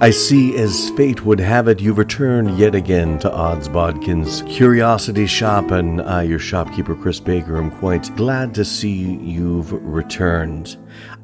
I see, as fate would have it, you've returned yet again to Odds Bodkin's Curiosity Shop, and I, your shopkeeper, Chris Baker, am quite glad to see you've returned.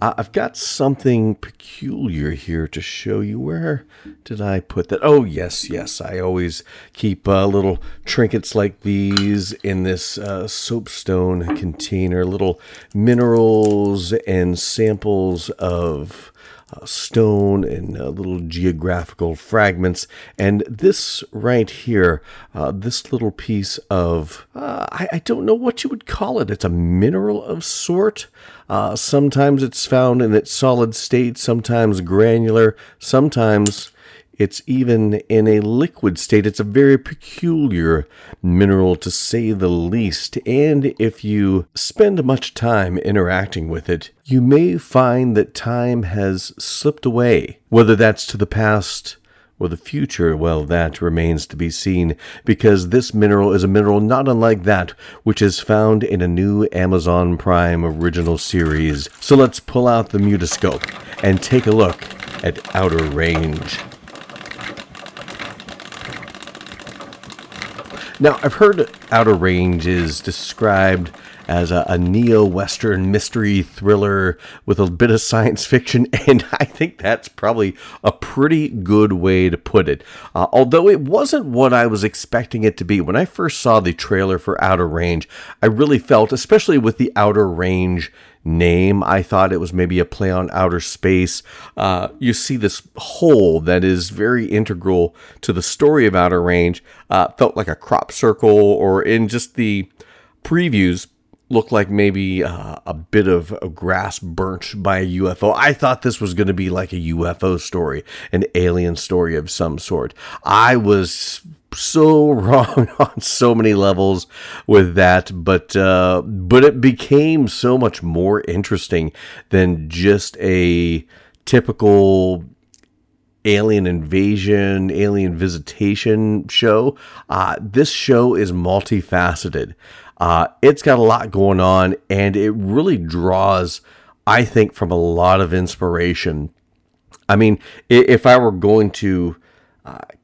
I've got something peculiar here to show you. Where did I put that? Oh, yes, yes. I always keep uh, little trinkets like these in this uh, soapstone container, little minerals and samples of uh, stone and uh, little geographical fragments. And this right here, uh, this little piece of, uh, I, I, don't know what you would call it. It's a mineral of sort. Uh, sometimes it's found in its solid state, sometimes granular, sometimes it's even in a liquid state. It's a very peculiar mineral to say the least. And if you spend much time interacting with it, you may find that time has slipped away. Whether that's to the past or the future, well, that remains to be seen, because this mineral is a mineral not unlike that which is found in a new Amazon Prime original series. So let's pull out the mutoscope and take a look at Outer Range. Now, I've heard Outer Range is described as a, a neo Western mystery thriller with a bit of science fiction, and I think that's probably a pretty good way to put it. Uh, although it wasn't what I was expecting it to be. When I first saw the trailer for Outer Range, I really felt, especially with the Outer Range name. I thought it was maybe a play on outer space. Uh, you see this hole that is very integral to the story of Outer Range. Uh, felt like a crop circle, or in just the previews, looked like maybe uh, a bit of a grass burnt by a UFO. I thought this was going to be like a UFO story, an alien story of some sort. I was so wrong on so many levels with that, but uh, but it became so much more interesting than just a typical alien invasion, alien visitation show. Uh, this show is multifaceted. Uh, it's got a lot going on, and it really draws, I think, from a lot of inspiration. I mean, if I were going to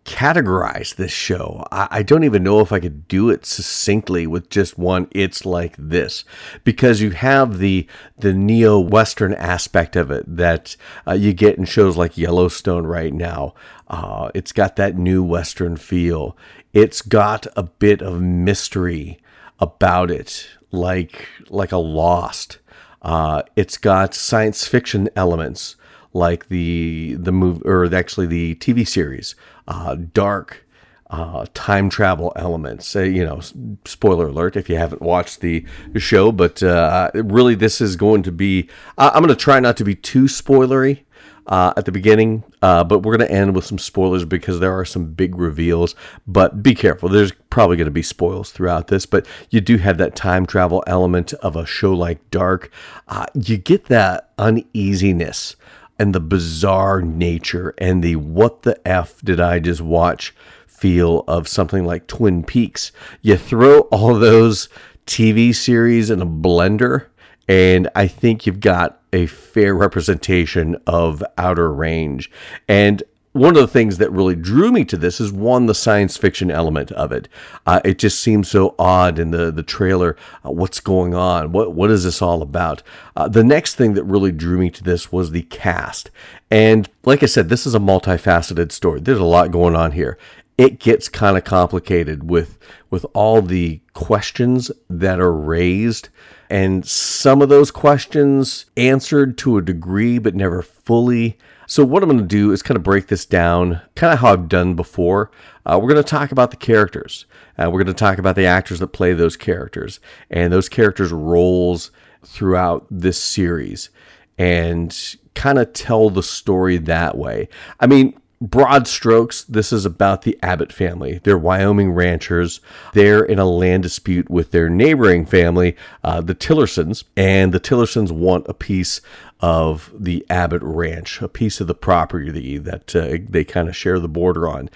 categorize this show. I, I, don't even know if I could do it succinctly with just one. It's like this because you have the the neo western aspect of it that uh, you get in shows like Yellowstone right now. Uh, it's got that new western feel. It's got a bit of mystery about it, like like a Lost. Uh, it's got science fiction elements like the the move or actually the TV series, uh, dark. Uh, time travel elements. Uh, you know, spoiler alert if you haven't watched the show, but uh, really, this is going to be. I'm going to try not to be too spoilery uh, at the beginning, uh, but we're going to end with some spoilers because there are some big reveals. But be careful, there's probably going to be spoils throughout this, but you do have that time travel element of a show like Dark. Uh, you get that uneasiness and the bizarre nature and the what the F did I just watch feel of something like Twin Peaks. You throw all those TV series in a blender, and I think you've got a fair representation of Outer Range. And one of the things that really drew me to this is one the science fiction element of it. Uh, it just seems so odd in the the trailer. Uh, what's going on? What what is this all about? Uh, the next thing that really drew me to this was the cast. And like I said, this is a multifaceted story. There's a lot going on here. It gets kind of complicated with with all the questions that are raised and some of those questions answered to a degree but never fully so, what I'm going to do is kind of break this down, kind of how I've done before. Uh, we're going to talk about the characters. Uh, we're going to talk about the actors that play those characters and those characters' roles throughout this series and kind of tell the story that way. I mean, broad strokes, this is about the Abbott family. They're Wyoming ranchers. They're in a land dispute with their neighboring family, uh, the Tillersons, and the Tillersons want a piece of the Abbott ranch, a piece of the property that uh, they kind of share the border on.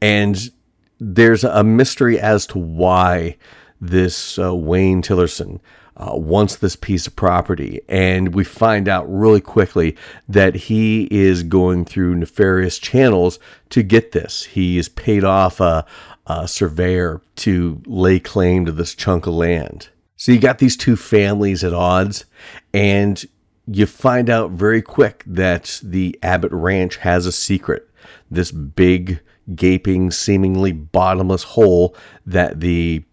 And there's a mystery as to why this uh, Wayne Tillerson uh, wants this piece of property. And we find out really quickly that he is going through nefarious channels to get this. He is paid off a, a surveyor to lay claim to this chunk of land. So you got these two families at odds, and you find out very quick that the Abbott Ranch has a secret. This big, gaping, seemingly bottomless hole that the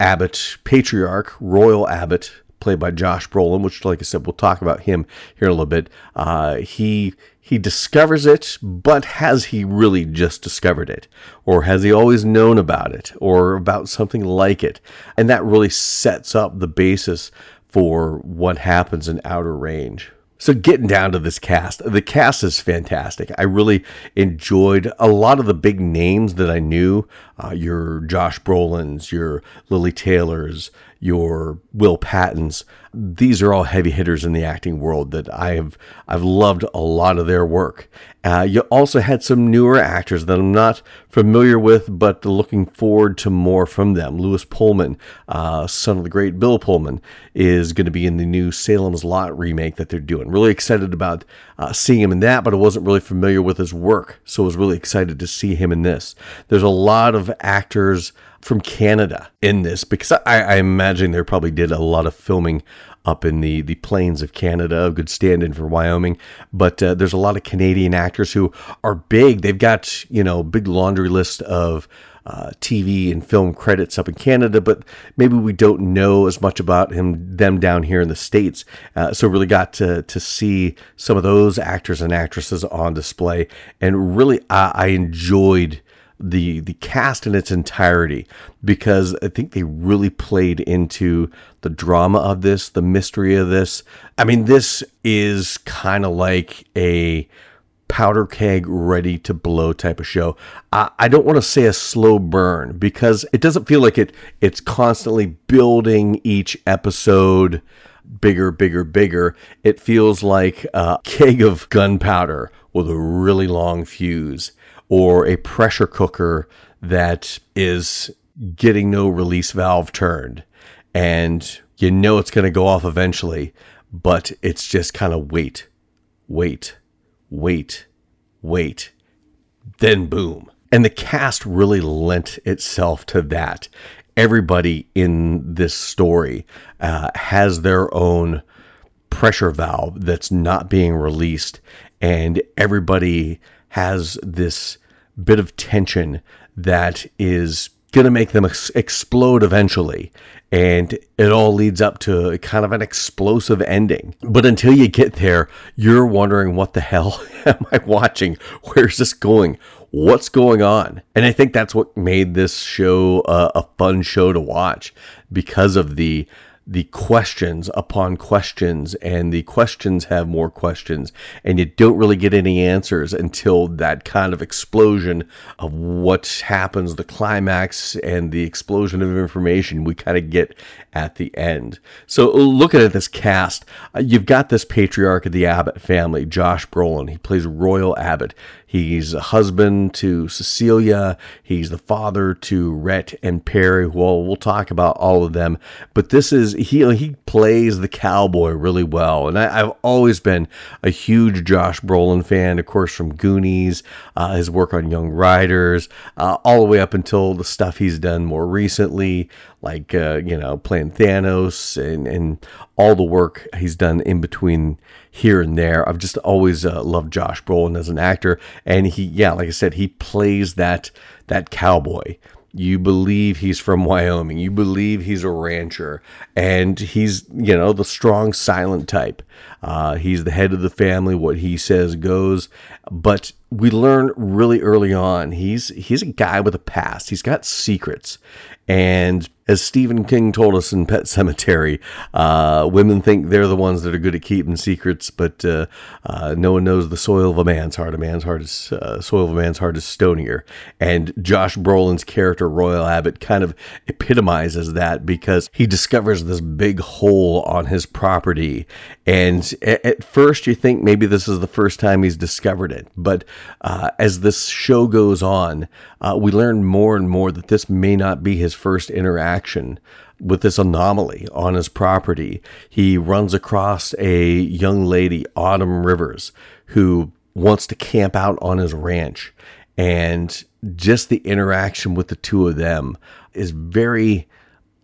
Abbott patriarch, Royal Abbott, played by Josh Brolin, which, like I said, we'll talk about him here in a little bit. Uh, he he discovers it, but has he really just discovered it, or has he always known about it, or about something like it? And that really sets up the basis for what happens in Outer Range. So, getting down to this cast, the cast is fantastic. I really enjoyed a lot of the big names that I knew. Uh, your Josh Brolin's, your Lili Taylor's, your Will Patton's. These are all heavy hitters in the acting world that I have I've loved a lot of their work. Uh, you also had some newer actors that I'm not familiar with, but looking forward to more from them. Lewis Pullman, uh, son of the great Bill Pullman, is going to be in the new Salem's Lot remake that they're doing. Really excited about uh, seeing him in that, but I wasn't really familiar with his work, so I was really excited to see him in this. There's a lot of actors from Canada in this because I, I imagine they probably did a lot of filming up in the, the plains of Canada, a good stand in for Wyoming. But uh, there's a lot of Canadian actors who are big. They've got, you know, big laundry list of uh, TV and film credits up in Canada, but maybe we don't know as much about him them down here in the states. Uh, so really got to to see some of those actors and actresses on display, and really I, I enjoyed the the cast in its entirety because I think they really played into the drama of this, the mystery of this. I mean, this is kind of like a powder keg ready to blow type of show. I, I don't want to say a slow burn because it doesn't feel like it it's constantly building each episode bigger, bigger, bigger. It feels like a keg of gunpowder with a really long fuse or a pressure cooker that is getting no release valve turned and you know it's going to go off eventually, but it's just kind of wait, wait, wait, wait, then boom. And the cast really lent itself to that. Everybody in this story uh, has their own pressure valve that's not being released, and everybody has this bit of tension that is going to make them ex- explode eventually. And it all leads up to kind of an explosive ending. But until you get there, you're wondering, what the hell am I watching? Where's this going? What's going on? And I think that's what made this show uh, a fun show to watch because of the the questions upon questions and the questions have more questions and you don't really get any answers until that kind of explosion of what happens the climax and the explosion of information we kind of get at the end. So looking at this cast. You've got this patriarch of the abbott family josh brolin. He plays royal abbott He's a husband to Cecilia. He's the father to Rhett and Perry. Well, we'll talk about all of them. But this is he he plays the cowboy really well, and I, have always been a huge Josh Brolin fan. Of course, from Goonies, uh, his work on Young Riders, uh, all the way up until the stuff he's done more recently, like uh, you know playing Thanos and and all the work he's done in between here and there. I've just always uh, loved Josh Brolin as an actor, and he, yeah, like I said, he plays that that cowboy. You believe he's from Wyoming. You believe he's a rancher, and he's you know the strong, silent type. Uh, he's the head of the family. What he says goes. But we learn really early on he's he's a guy with a past. He's got secrets, and as Stephen King told us in Pet Sematary, uh, women think they're the ones that are good at keeping secrets, but uh, uh, no one knows the soil of a man's heart. A man's heart is uh, soil of a man's heart is stonier, and Josh Brolin's character Royal Abbott kind of epitomizes that because he discovers this big hole on his property, and at, at first you think maybe this is the first time he's discovered it, but uh, as this show goes on, uh, we learn more and more that this may not be his first interaction with this anomaly on his property. He runs across a young lady, Autumn Rivers, who wants to camp out on his ranch. And just the interaction with the two of them is very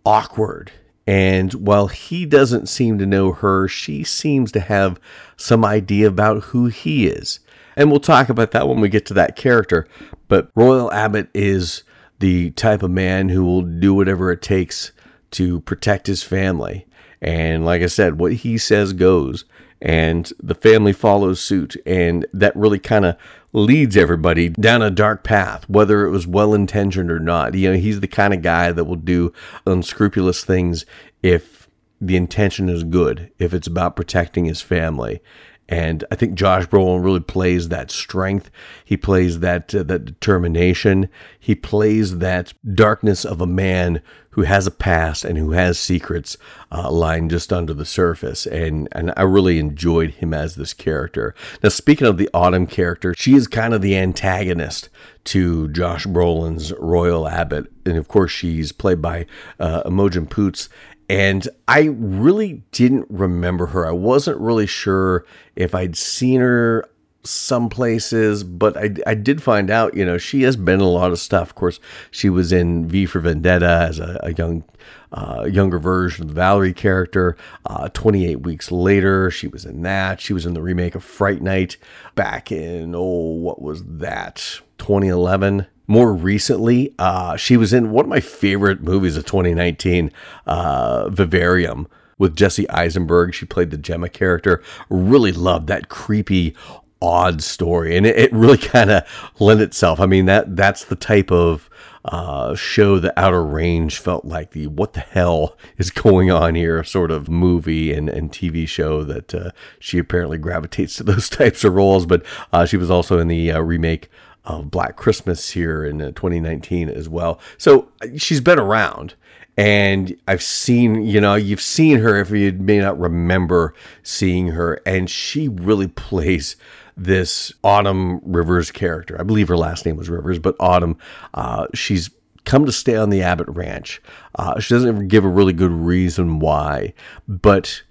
awkward. And while he doesn't seem to know her, she seems to have some idea about who he is. And we'll talk about that when we get to that character. But Royal Abbott is the type of man who will do whatever it takes to protect his family. And like I said, what he says goes. And the family follows suit. And that really kind of leads everybody down a dark path, whether it was well intentioned or not. You know, he's the kind of guy that will do unscrupulous things if the intention is good, if it's about protecting his family. And I think Josh Brolin really plays that strength. He plays that uh, that determination. He plays that darkness of a man who has a past and who has secrets uh, lying just under the surface. And and I really enjoyed him as this character. Now, speaking of the Autumn character, she is kind of the antagonist to Josh Brolin's Royal Abbott, and of course, she's played by uh, Imogen Poots. And I really didn't remember her. I wasn't really sure if I'd seen her some places, but I, I did find out, you know, she has been a lot of stuff. Of course, she was in V for Vendetta as a, a young, uh, younger version of the Valerie character. Uh, 28 weeks later, she was in that. She was in the remake of Fright Night back in, oh, what was that? 2011 more recently, uh, she was in one of my favorite movies of 2019, uh, Vivarium, with Jesse Eisenberg. She played the Gemma character. Really loved that creepy, odd story, and it, it really kind of lent itself. I mean that that's the type of uh, show the Outer Range felt like the what the hell is going on here sort of movie and, and TV show that uh, she apparently gravitates to those types of roles. But uh, she was also in the uh, remake of Black Christmas here in uh, 2019 as well. So uh, she's been around. And I've seen, you know, you've seen her if you may not remember seeing her, and she really plays this Autumn Rivers character. I believe her last name was Rivers, but Autumn, uh, she's come to stay on the Abbott Ranch. Uh, she doesn't give a really good reason why, but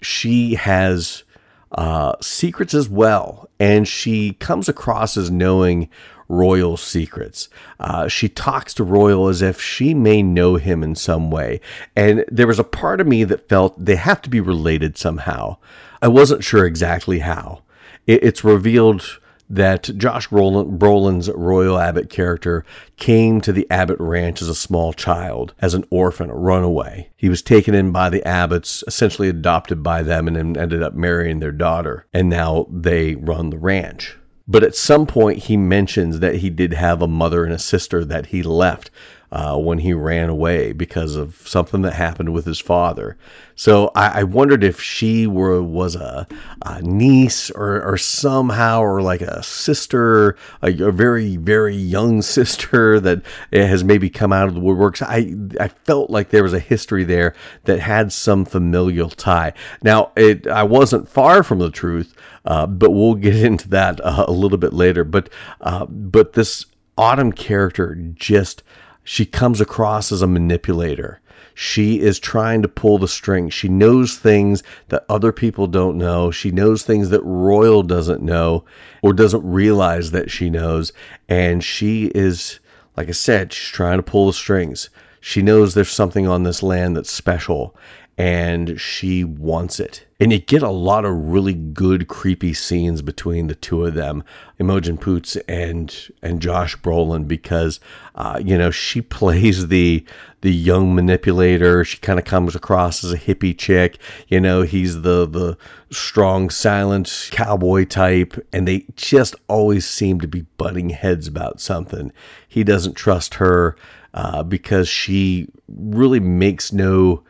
she has uh, secrets as well, and she comes across as knowing royal secrets. Uh, she talks to Royal as if she may know him in some way, and there was a part of me that felt they have to be related somehow. I wasn't sure exactly how. It, it's revealed that Josh Brolin's Royal Abbott character came to the Abbott Ranch as a small child, as an orphan, a runaway. He was taken in by the Abbotts, essentially adopted by them, and ended up marrying their daughter. And now they run the ranch. But at some point, he mentions that he did have a mother and a sister that he left uh, when he ran away because of something that happened with his father. So I, I wondered if she were was a, a niece or, or, somehow or like a sister, a, a, very very young sister that has maybe come out of the woodworks. I I felt like there was a history there that had some familial tie. Now it I wasn't far from the truth. Uh, but we'll get into that uh, a little bit later. But uh, but this Autumn character just she comes across as a manipulator. She is trying to pull the strings. She knows things that other people don't know. She knows things that Royal doesn't know or doesn't realize that she knows. And she is, like I said, she's trying to pull the strings. She knows there's something on this land that's special and she wants it. And you get a lot of really good creepy scenes between the two of them, Imogen Poots and and Josh Brolin, because uh, you know she plays the the young manipulator. She kind of comes across as a hippie chick. You know, he's the the strong, silent cowboy type, and they just always seem to be butting heads about something. He doesn't trust her uh, because she really makes no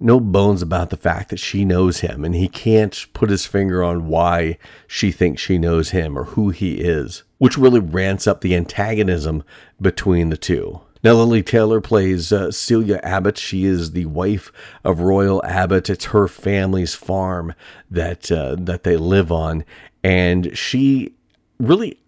no bones about the fact that she knows him and he can't put his finger on why she thinks she knows him or who he is, which really ramps up the antagonism between the two. Now, Lili Taylor plays uh, Celia Abbott. She is the wife of Royal Abbott. It's her family's farm that uh, that they live on, and she really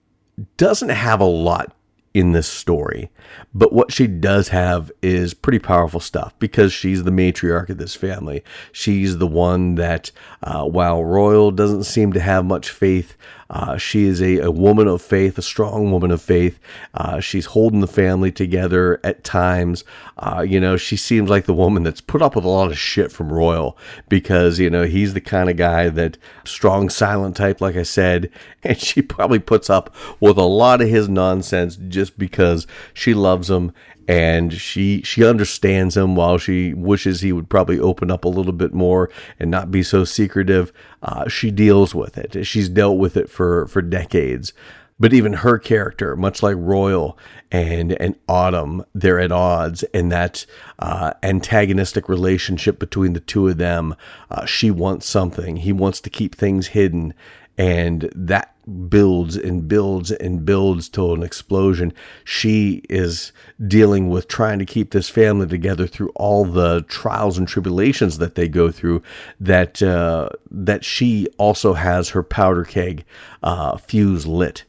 doesn't have a lot in this story. But what she does have is pretty powerful stuff because she's the matriarch of this family. She's the one that, uh, while Royal doesn't seem to have much faith, uh, she is a, a, woman of faith, a strong woman of faith. Uh, she's holding the family together at times. Uh, you know, she seems like the woman that's put up with a lot of shit from Royal because, you know, he's the kind of guy that strong, silent type, like I said, and she probably puts up with a lot of his nonsense just because she loves him and she she understands him. While she wishes he would probably open up a little bit more and not be so secretive uh, she deals with it. She's dealt with it for for decades. But even her character, much like Royal and and Autumn, they're at odds, and that uh, antagonistic relationship between the two of them. Uh, she wants something; he wants to keep things hidden, and that builds and builds and builds to an explosion. She is dealing with trying to keep this family together through all the trials and tribulations that they go through. That uh, that she also has her powder keg uh, fuse lit,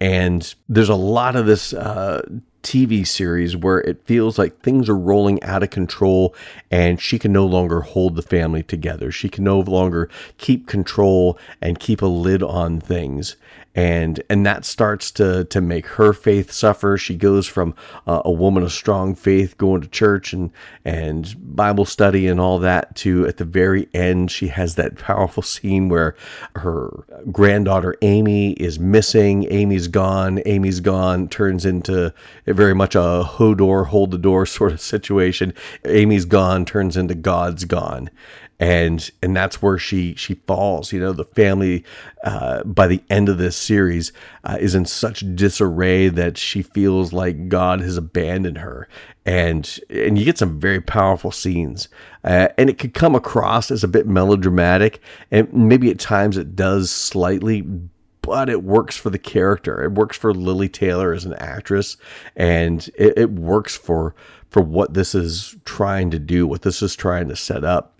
and there's a lot of this uh, TV series where it feels like things are rolling out of control and she can no longer hold the family together. She can no longer keep control and keep a lid on things and and that starts to to make her faith suffer. She goes from uh, a woman of strong faith, going to church and and Bible study and all that, to at the very end, she has that powerful scene where her granddaughter Amy is missing. Amy's gone. Amy's gone turns into very much a Hodor hold the door sort of situation. Amy's gone turns into God's gone. And and that's where she she falls. You know the family uh, by the end of this series uh, is in such disarray that she feels like god has abandoned her. And and you get some very powerful scenes. Uh, and it could come across as a bit melodramatic and maybe at times it does slightly but it works for the character it works for Lili taylor as an actress and it, it works for for what this is trying to do what this is trying to set up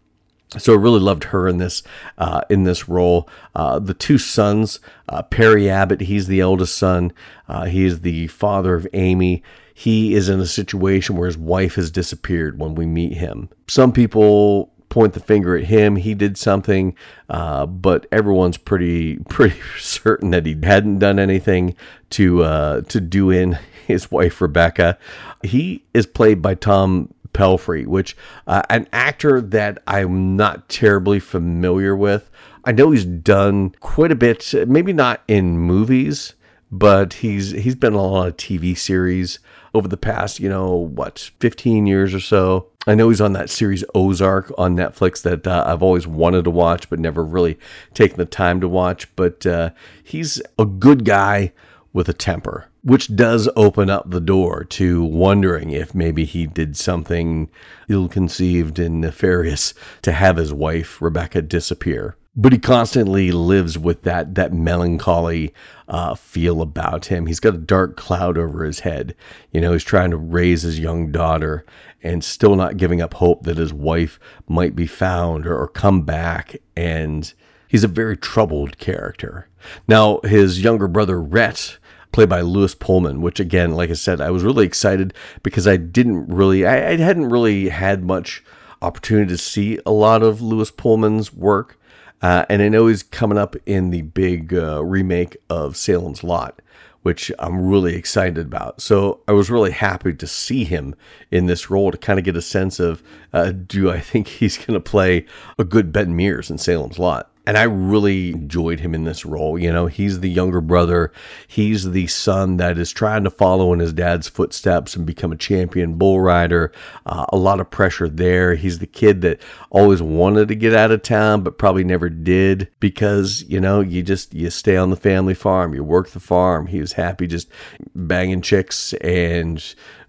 so I really loved her in this uh, in this role. Uh, the two sons, uh, Perry Abbott, he's the eldest son. Uh, he is the father of Amy. He is in a situation where his wife has disappeared when we meet him. Some people point the finger at him. He did something, uh, but everyone's pretty pretty certain that he hadn't done anything to uh, to do in his wife Rebecca. He is played by Tom Pelphrey, which uh, an actor that I'm not terribly familiar with. I know he's done quite a bit, maybe not in movies, but he's he's been on a lot of TV series over the past, you know, what, 15 years or so. I know he's on that series Ozark on Netflix that uh, I've always wanted to watch, but never really taken the time to watch. But uh, he's a good guy with a temper which does open up the door to wondering if maybe he did something ill conceived and nefarious to have his wife, Rebecca, disappear. But he constantly lives with that, that melancholy uh, feel about him. He's got a dark cloud over his head. You know, he's trying to raise his young daughter and still not giving up hope that his wife might be found or, or come back. And he's a very troubled character. Now, his younger brother, Rhett, played by Lewis Pullman, which again, like I said, I was really excited because I didn't really, I, I hadn't really had much opportunity to see a lot of Lewis Pullman's work. Uh, and I know he's coming up in the big uh, remake of Salem's Lot, which I'm really excited about. So I was really happy to see him in this role to kind of get a sense of uh, do I think he's going to play a good Ben Mears in Salem's Lot? And I really enjoyed him in this role. You know, he's the younger brother. He's the son that is trying to follow in his dad's footsteps and become a champion bull rider. Uh, a lot of pressure there. He's the kid that always wanted to get out of town, but probably never did because, you know, you just, you stay on the family farm, you work the farm. He was happy just banging chicks and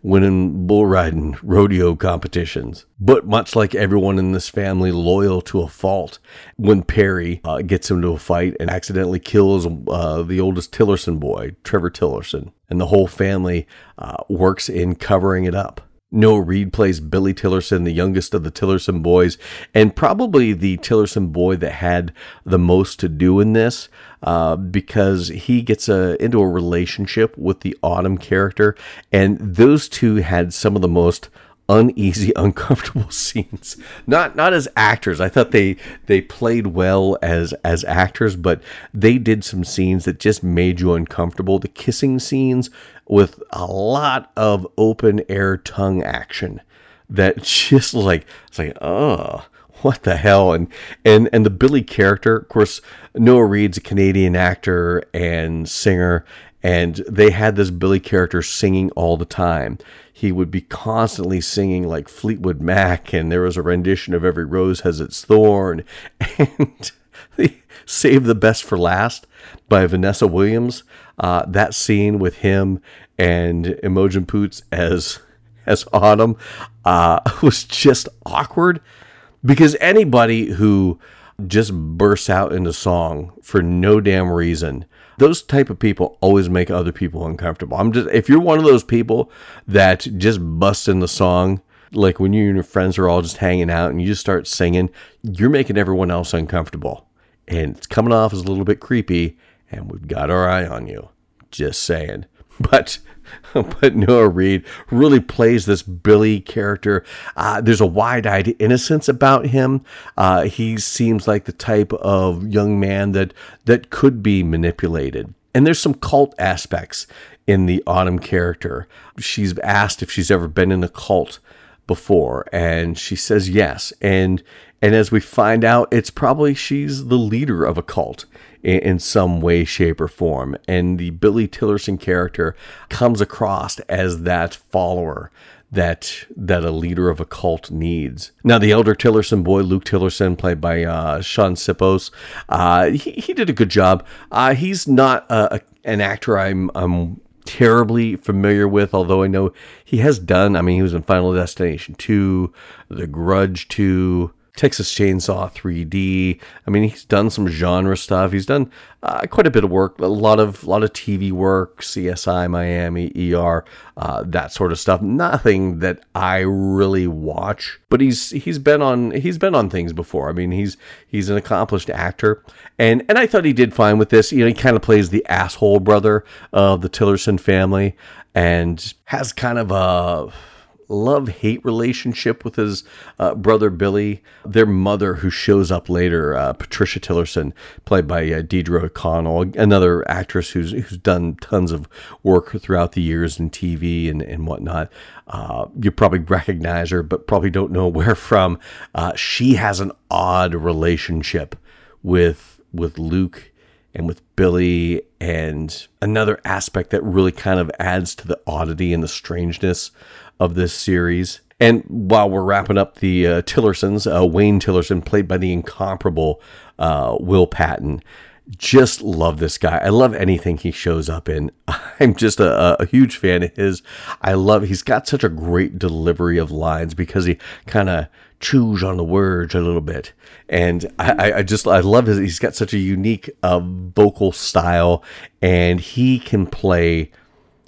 winning bull riding rodeo competitions. But much like everyone in this family, loyal to a fault, when Perry uh, gets into a fight and accidentally kills uh, the oldest Tillerson boy, Trevor Tillerson, and the whole family uh, works in covering it up. Noah Reed plays Billy Tillerson, the youngest of the Tillerson boys, and probably the Tillerson boy that had the most to do in this uh, because he gets a, into a relationship with the Autumn character, and those two had some of the most uneasy, uncomfortable scenes. Not not as actors. I thought they they played well as as actors, but they did some scenes that just made you uncomfortable. The kissing scenes with a lot of open air tongue action that just like it's like oh what the hell and and and the billy character of course noah reed's a canadian actor and singer and they had this billy character singing all the time. He would be constantly singing like fleetwood mac and there was a rendition of every rose has its thorn. And saved the best for last by vanessa williams. Uh, that scene with him and Imogen Poots as as Autumn uh, was just awkward. Because anybody who just bursts out into song for no damn reason those type of people always make other people uncomfortable. I'm just if you're one of those people that just busts in the song like when you and your friends are all just hanging out and you just start singing you're making everyone else uncomfortable. And it's coming off as a little bit creepy and we've got our eye on you. Just saying. But but Noah Reed really plays this Billy character. Uh, there's a wide-eyed innocence about him. Uh, he seems like the type of young man that that could be manipulated. And there's some cult aspects in the Autumn character. She's asked if she's ever been in a cult before, and she says yes. And and as we find out, it's probably she's the leader of a cult in, in some way, shape, or form. And the Billy Tillerson character comes across as that follower that that a leader of a cult needs. Now, the elder Tillerson boy, Luke Tillerson, played by uh, Shaun Sipos, uh, he, he did a good job. Uh, he's not a, an actor I'm, I'm terribly familiar with, although I know he has done. I mean, he was in Final Destination 2, The Grudge 2, Texas Chainsaw 3D. I mean, he's done some genre stuff. He's done uh, quite a bit of work, a lot of lot of TV work, CSI Miami, ER, uh, that sort of stuff. Nothing that I really watch, but he's he's been on he's been on things before. I mean, he's he's an accomplished actor, and and I thought he did fine with this. You know, he kind of plays the asshole brother of the Tillerson family, and has kind of a love hate relationship with his uh, brother Billy. Their mother, who shows up later, uh, Patricia Tillerson, played by uh, Deirdre O'Connell, another actress who's who's done tons of work throughout the years in TV and, and whatnot. Uh, you probably recognize her, but probably don't know where from. Uh, she has an odd relationship with with Luke and with Billy, and another aspect that really kind of adds to the oddity and the strangeness of this series. And while we're wrapping up the uh, Tillersons, uh, Wayne Tillerson, played by the incomparable uh, Will Patton, just love this guy. I love anything he shows up in. I'm just a, a, huge fan of his. I love he's got such a great delivery of lines because he kind of chews on the words a little bit, and I, I just I love his. He's got such a unique uh, vocal style, and he can play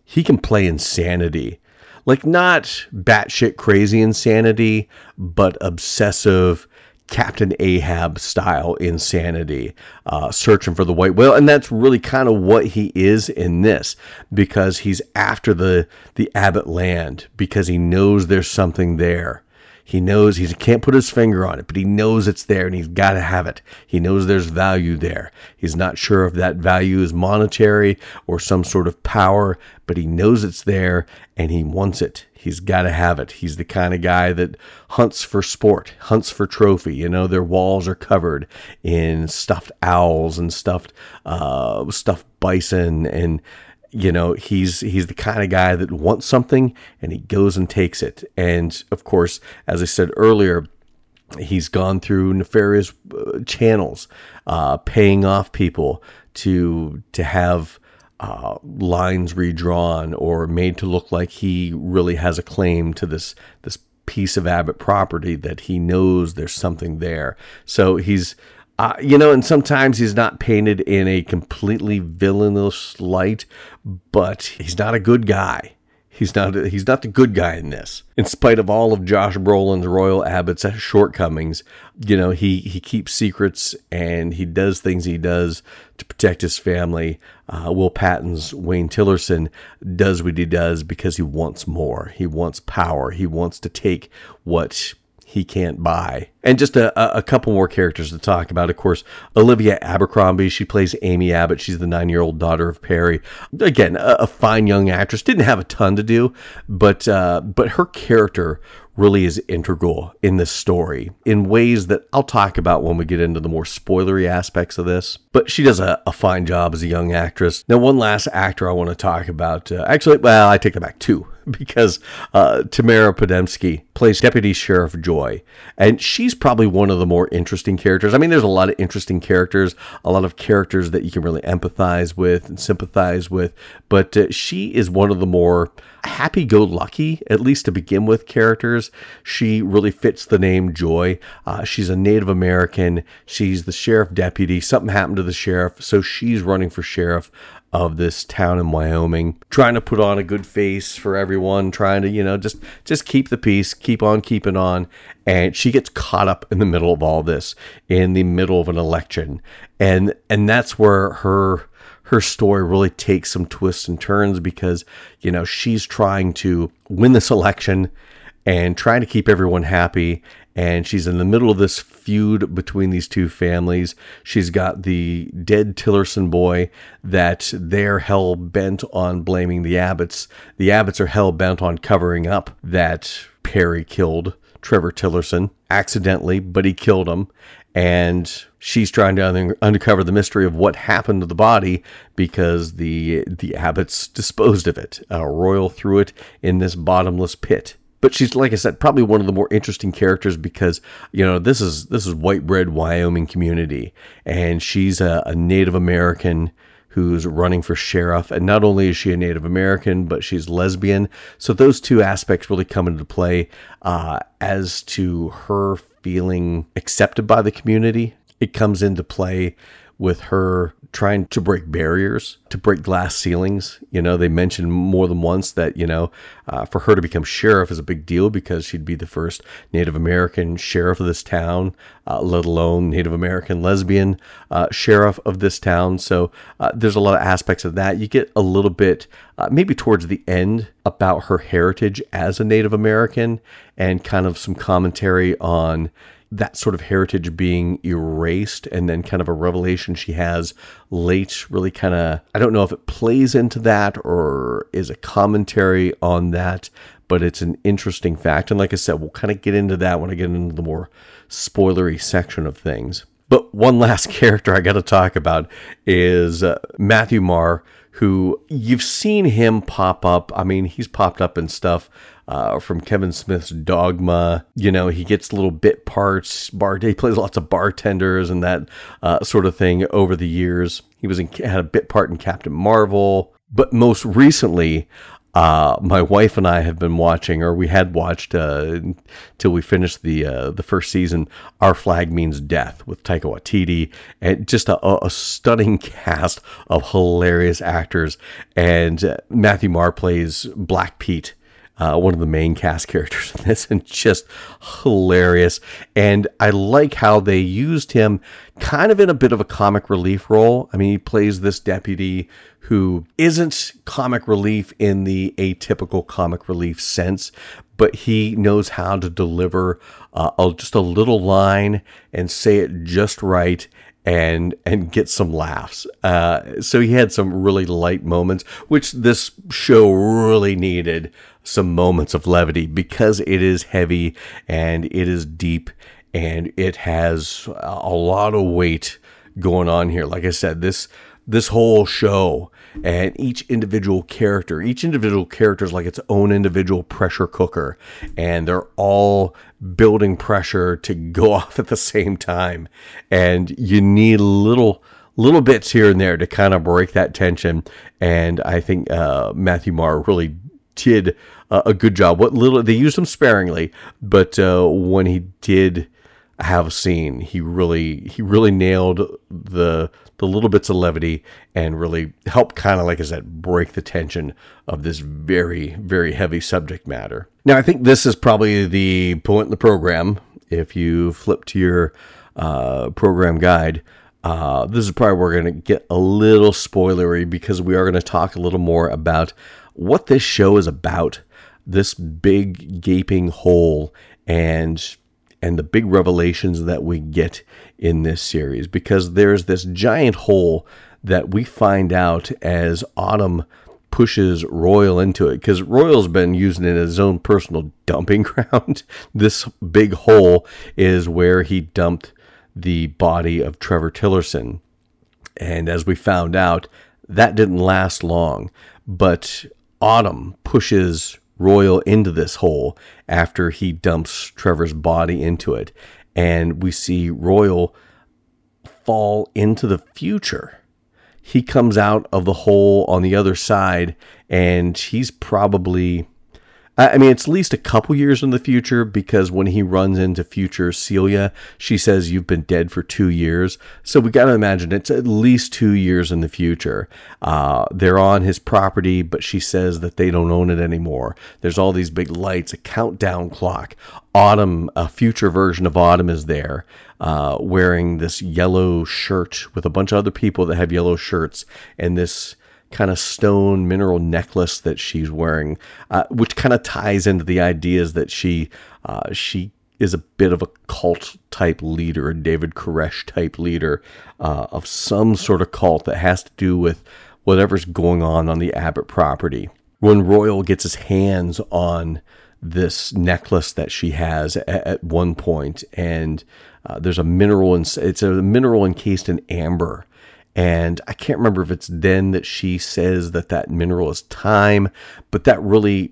he can play insanity like not batshit crazy insanity, but obsessive Captain Ahab style insanity, uh, searching for the white whale, and that's really kind of what he is in this, because he's after the the Abbott land because he knows there's something there. He knows he can't put his finger on it, but he knows it's there and he's got to have it. He knows there's value there. He's not sure if that value is monetary or some sort of power, but he knows it's there and he wants it. He's got to have it. He's the kind of guy that hunts for sport, hunts for trophy. You know, their walls are covered in stuffed owls and stuffed, uh, stuffed bison and you know he's he's the kind of guy that wants something and he goes and takes it and of course as i said earlier he's gone through nefarious uh, channels uh, paying off people to to have uh, lines redrawn or made to look like he really has a claim to this this piece of Abbott property that he knows there's something there. So he's uh, you know, and sometimes he's not painted in a completely villainous light, but he's not a good guy. He's not he's not the good guy in this. In spite of all of Josh Brolin's Royal Abbott's shortcomings, you know, he he keeps secrets and he does things he does to protect his family. Uh, Will Patton's Wayne Tillerson does what he does because he wants more. He wants power. He wants to take what he can't buy. And just a, a couple more characters to talk about. Of course, Olivia Abercrombie. She plays Amy Abbott. She's the nine year old daughter of Perry. Again, a, a, fine young actress. Didn't have a ton to do, but uh, but her character really is integral in this story in ways that I'll talk about when we get into the more spoilery aspects of this. But she does a, a fine job as a young actress. Now, one last actor I want to talk about. Uh, actually, well, I take that back two because uh, Tamara Podemski plays Deputy Sheriff Joy, and she's probably one of the more interesting characters. I mean, there's a lot of interesting characters, a lot of characters that you can really empathize with and sympathize with, but uh, she is one of the more happy go lucky, at least to begin with, characters. She really fits the name Joy. Uh, she's a Native American. She's the sheriff deputy. Something happened to the sheriff, so she's running for sheriff of this town in Wyoming, trying to put on a good face for everyone, trying to, you know, just just keep the peace, keep on keeping on. And she gets caught up in the middle of all this, in the middle of an election. And and that's where her her story really takes some twists and turns because, you know, she's trying to win this election and trying to keep everyone happy. And she's in the middle of this feud between these two families. She's got the dead Tillerson boy that they're hell bent on blaming the Abbotts. The Abbotts are hell bent on covering up that Perry killed Trevor Tillerson accidentally, but he killed him and she's trying to uncover the mystery of what happened to the body because the the Abbotts disposed of it. Royal threw it in this bottomless pit. But she's like I said, probably one of the more interesting characters because you know this is this is white bread Wyoming community, and she's a, a Native American who's running for sheriff. And not only is she a Native American, but she's lesbian. So those two aspects really come into play uh, as to her feeling accepted by the community. It comes into play with her trying to break barriers, to break glass ceilings. You know, they mentioned more than once that, you know, uh, for her to become sheriff is a big deal because she'd be the first Native American sheriff of this town, uh, let alone Native American lesbian uh, sheriff of this town. So uh, there's a lot of aspects of that. You get a little bit, uh, maybe towards the end, about her heritage as a Native American and kind of some commentary on that sort of heritage being erased and then kind of a revelation she has late really kind of i don't know if it plays into that or is a commentary on that but it's an interesting fact. And like i said we'll kind of get into that when i get into the more spoilery section of things. But one last character i got to talk about is uh, matthew Maher who you've seen him pop up. I mean he's popped up in stuff uh, from Kevin Smith's Dogma. You know, he gets little bit parts. Bar he plays lots of bartenders and that uh, sort of thing over the years. He was in, had a bit part in Captain Marvel, but most recently. Uh, my wife and I have been watching, or we had watched uh, till we finished the uh, the first season. Our flag means death with Taika Waititi, and just a, a stunning cast of hilarious actors. And uh, Matthew Maher plays Black Pete, uh, one of the main cast characters in this, and just hilarious. And I like how they used him kind of in a bit of a comic relief role. I mean, he plays this deputy who isn't comic relief in the atypical comic relief sense, but he knows how to deliver uh, just a little line and say it just right and and get some laughs. Uh, so he had some really light moments, which this show really needed some moments of levity because it is heavy and it is deep and it has a lot of weight going on here. Like I said, this this whole show and each individual character, each individual character is like its own individual pressure cooker, and they're all building pressure to go off at the same time. And you need little little bits here and there to kind of break that tension. And I think uh, Matthew Maher really did a good job. What little they used him sparingly, but uh, when he did have a scene, he really he really nailed the the little bits of levity and really helped kind of like I said break the tension of this very very heavy subject matter. Now I think this is probably the point in the program. If you flip to your uh, program guide, uh, this is probably where we're going to get a little spoilery because we are going to talk a little more about what this show is about. This big gaping hole and and the big revelations that we get in this series because there's this giant hole that we find out as Autumn pushes Royal into it because Royal's been using it as his own personal dumping ground. this big hole is where he dumped the body of Trevor Tillerson. And as we found out, that didn't last long. But Autumn pushes Royal into this hole after he dumps Trevor's body into it. And we see Royal fall into the future. He comes out of the hole on the other side, and he's probably I mean, it's at least a couple years in the future because when he runs into future Celia, she says, You've been dead for two years. So we got to imagine it's at least two years in the future. Uh, they're on his property, but she says that they don't own it anymore. There's all these big lights, a countdown clock. Autumn, a future version of Autumn is there. Uh, wearing this yellow shirt with a bunch of other people that have yellow shirts and this kind of stone mineral necklace that she's wearing, uh, which kind of ties into the ideas that she uh, she is a bit of a cult type leader, a David Koresh type leader uh, of some sort of cult that has to do with whatever's going on on the Abbott property. When Royal gets his hands on this necklace that she has at, at one point, and uh, there's a mineral, in, it's a mineral encased in amber and I can't remember if it's then that she says that that mineral is time, but that really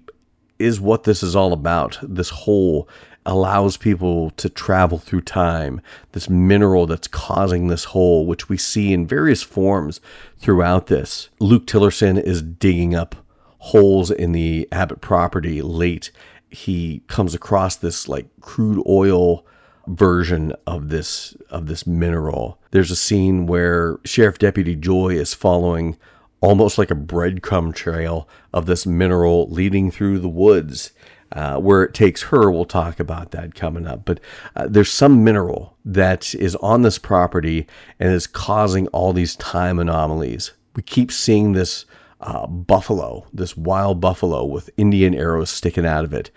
is what this is all about. This hole allows people to travel through time. This mineral that's causing this hole, which we see in various forms throughout this. Luke Tillerson is digging up holes in the Abbott property late. He comes across this like crude oil version of this of this mineral. There's a scene where Sheriff Deputy Joy is following almost like a breadcrumb trail of this mineral leading through the woods. Uh, where it takes her, we'll talk about that coming up. But uh, there's some mineral that is on this property and is causing all these time anomalies. We keep seeing this uh, buffalo, this wild buffalo with Indian arrows sticking out of it,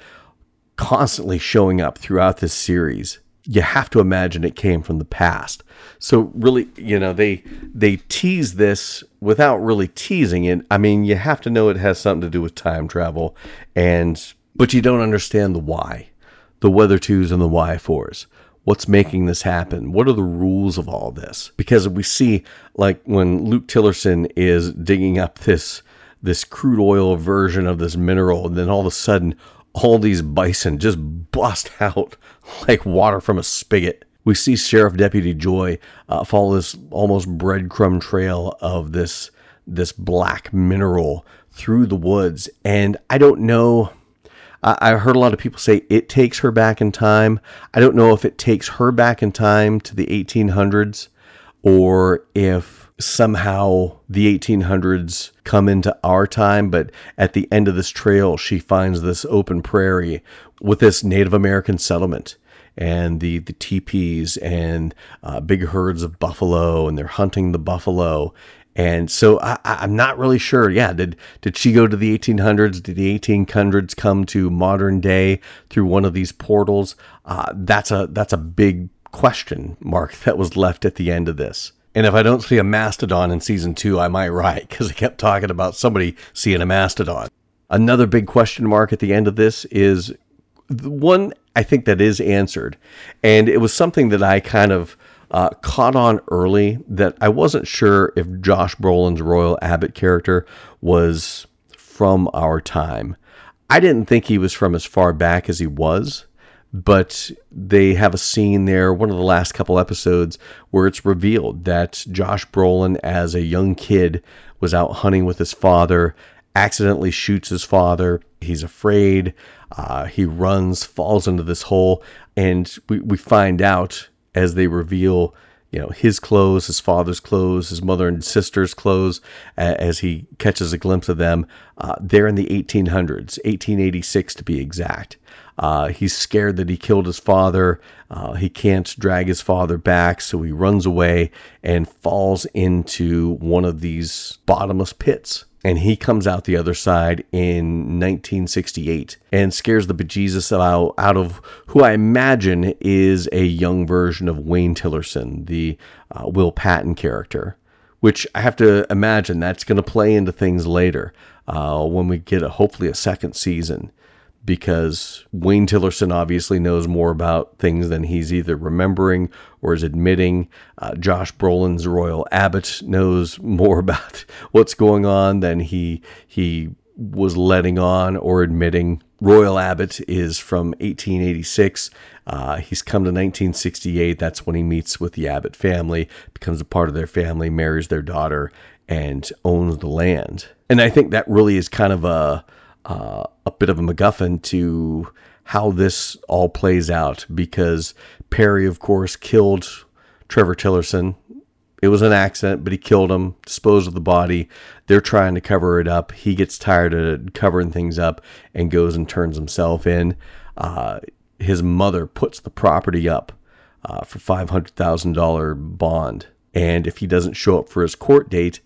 constantly showing up throughout this series you have to imagine it came from the past. So really, you know, they they tease this without really teasing it. I mean, you have to know it has something to do with time travel, and but you don't understand the why, the weather twos and the why fours. What's making this happen? What are the rules of all this? Because we see, like when Luke Tillerson is digging up this this crude oil version of this mineral, and then all of a sudden, all these bison just bust out like water from a spigot. We see Sheriff Deputy Joy uh, follow this almost breadcrumb trail of this this black mineral through the woods, and I don't know. I, I heard a lot of people say it takes her back in time. I don't know if it takes her back in time to the 1800s, or if somehow the 1800s come into our time, but at the end of this trail, she finds this open prairie with this Native American settlement and the the teepees and uh, big herds of buffalo, and they're hunting the buffalo. And so I, I'm not really sure. Yeah, did did she go to the 1800s? Did the 1800s come to modern day through one of these portals? Uh, that's a that's a big question mark that was left at the end of this. And if I don't see a mastodon in season two, I might write because I kept talking about somebody seeing a mastodon. Another big question mark at the end of this is one I think that is answered. And it was something that I kind of uh, caught on early that I wasn't sure if Josh Brolin's Royal Abbott character was from our time. I didn't think he was from as far back as he was, but they have a scene there, one of the last couple episodes, where it's revealed that Josh Brolin, as a young kid, was out hunting with his father, accidentally shoots his father. He's afraid. Uh, he runs, falls into this hole, and we, we find out as they reveal you know his clothes, his father's clothes, his mother and sister's clothes, as he catches a glimpse of them. Uh, they're in the 1800s, 1886 to be exact. Uh, he's scared that he killed his father. Uh, he can't drag his father back, so he runs away and falls into one of these bottomless pits and he comes out the other side in 1968 and scares the bejesus out, out of who I imagine is a young version of Wayne Tillerson, the uh, Will Patton character, which I have to imagine that's going to play into things later uh, when we get a, hopefully a second season because Wayne Tillerson obviously knows more about things than he's either remembering or is admitting. Uh, Josh Brolin's Royal Abbott knows more about what's going on than he he was letting on or admitting. Royal Abbott is from 1886. Uh, he's come to 1968. That's when he meets with the Abbott family, becomes a part of their family, marries their daughter, and owns the land. And I think that really is kind of a uh, a bit of a MacGuffin to how this all plays out because Perry, of course, killed Trevor Tillerson. It was an accident, but he killed him, disposed of the body. They're trying to cover it up. He gets tired of covering things up and goes and turns himself in. Uh, his mother puts the property up uh, for $500,000 bond. And if he doesn't show up for his court date,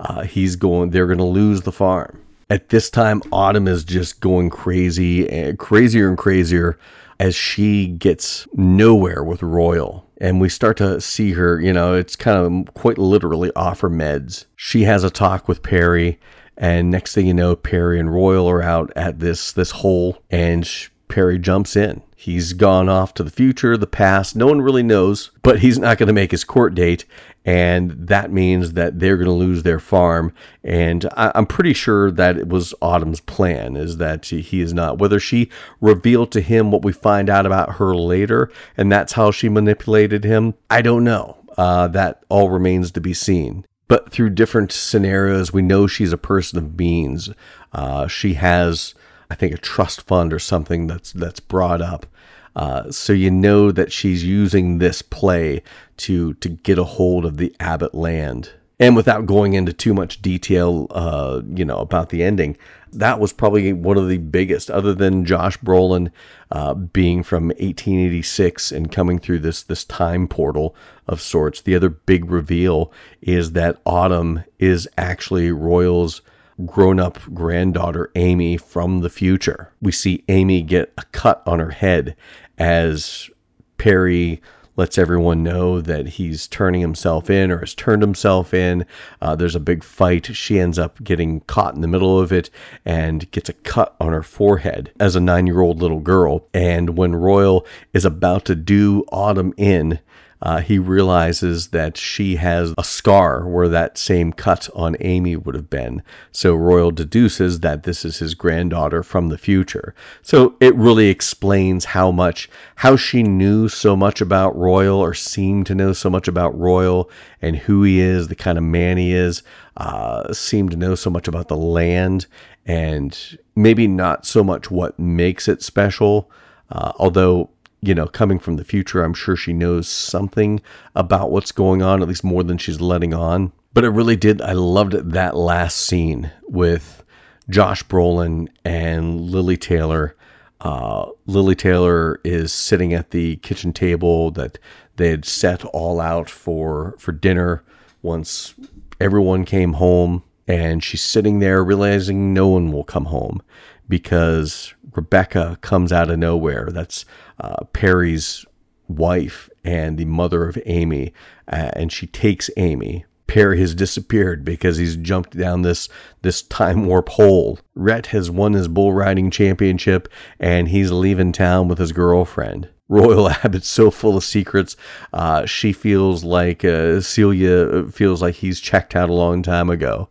uh, he's going, they're going to lose the farm. At this time, Autumn is just going crazy, and eh, crazier and crazier as she gets nowhere with Royal. And we start to see her, you know, it's kind of quite literally off her meds. She has a talk with Perry, and next thing you know, Perry and Royal are out at this this hole, and Perry jumps in. He's gone off to the future, the past. No one really knows, but he's not going to make his court date. And that means that they're going to lose their farm. And I, am pretty sure that it was Autumn's plan is that he is not. Whether she revealed to him what we find out about her later, and that's how she manipulated him, I don't know. Uh, that all remains to be seen but through different scenarios, we know she's a person of means. Uh, she has I think a trust fund or something that's that's brought up. Uh, so you know that she's using this play to to get a hold of the Abbott land. And without going into too much detail, uh, you know, about the ending, that was probably one of the biggest, other than Josh Brolin uh, being from 1886 and coming through this this time portal of sorts. The other big reveal is that Autumn is actually Royal's grown up granddaughter Amy from the future. We see Amy get a cut on her head as Perry lets everyone know that he's turning himself in or has turned himself in. Uh, there's a big fight. She ends up getting caught in the middle of it and gets a cut on her forehead as a nine year old little girl. And when Royal is about to do Autumn in, uh, he realizes that she has a scar where that same cut on Amy would have been. So Royal deduces that this is his granddaughter from the future. So it really explains how much, how she knew so much about Royal or seemed to know so much about Royal and who he is, the kind of man he is, uh, seemed to know so much about the land and maybe not so much what makes it special. Uh, although you know, coming from the future, I'm sure she knows something about what's going on, at least more than she's letting on. But it really did. I loved that last scene with Josh Brolin and Lili Taylor. Uh, Lili Taylor is sitting at the kitchen table that they had set all out for for dinner once everyone came home, and she's sitting there realizing no one will come home because Rebecca comes out of nowhere. That's uh, Perry's wife and the mother of Amy, uh, and she takes Amy. Perry has disappeared because he's jumped down this this time warp hole. Rhett has won his bull riding championship, and he's leaving town with his girlfriend. Royal Abbott's so full of secrets. Uh, she feels like uh, Celia feels like he's checked out a long time ago.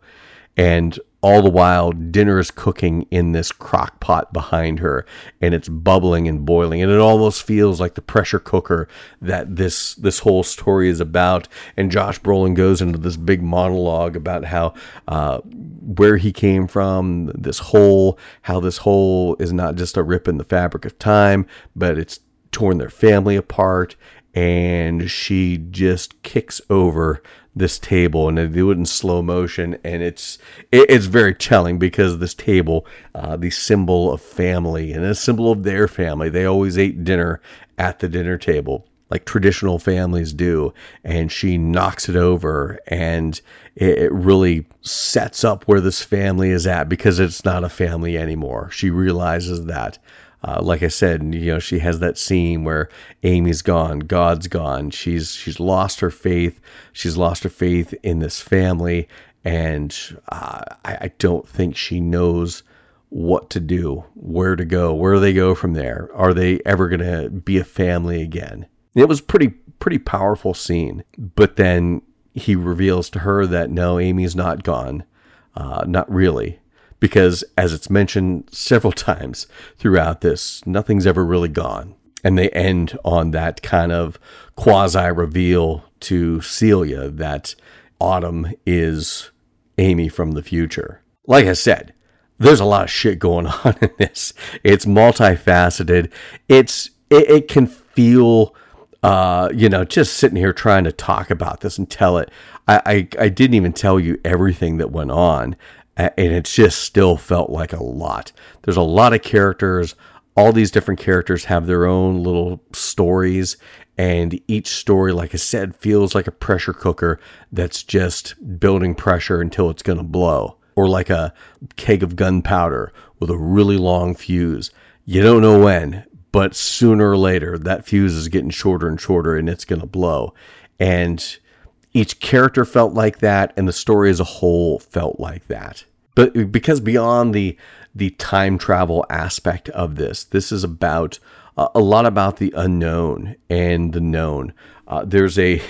And all the while dinner is cooking in this crock pot behind her and it's bubbling and boiling and it almost feels like the pressure cooker that this this whole story is about. And josh brolin goes into this big monologue about how uh, where he came from this hole how this hole is not just a rip in the fabric of time but it's torn their family apart and she just kicks over this table and they do it in slow motion and it's it, it's very telling because this table uh, the symbol of family and a symbol of their family they always ate dinner at the dinner table like traditional families do and she knocks it over and it, it really sets up where this family is at because it's not a family anymore. She realizes that uh, like I said, you know, she has that scene where Amy's gone, God's gone. She's she's lost her faith. She's lost her faith in this family, and uh, I, I don't think she knows what to do, where to go, where do they go from there. Are they ever going to be a family again? It was pretty pretty powerful scene. But then he reveals to her that no, Amy's not gone, uh, not really because, as it's mentioned several times throughout this, nothing's ever really gone. And they end on that kind of quasi reveal to Celia that Autumn is Amy from the future. Like I said, there's a lot of shit going on in this. It's multifaceted. It's it, it can feel uh, you know, just sitting here trying to talk about this and tell it. I, I, I didn't even tell you everything that went on and it just still felt like a lot. There's a lot of characters. All these different characters have their own little stories, and each story, like I said, feels like a pressure cooker that's just building pressure until it's going to blow, or like a keg of gunpowder with a really long fuse. You don't know when, but sooner or later, that fuse is getting shorter and shorter, and it's going to blow. And each character felt like that, and the story as a whole felt like that. But because beyond the the time travel aspect of this, this is about uh, a lot about the unknown and the known. Uh, there's a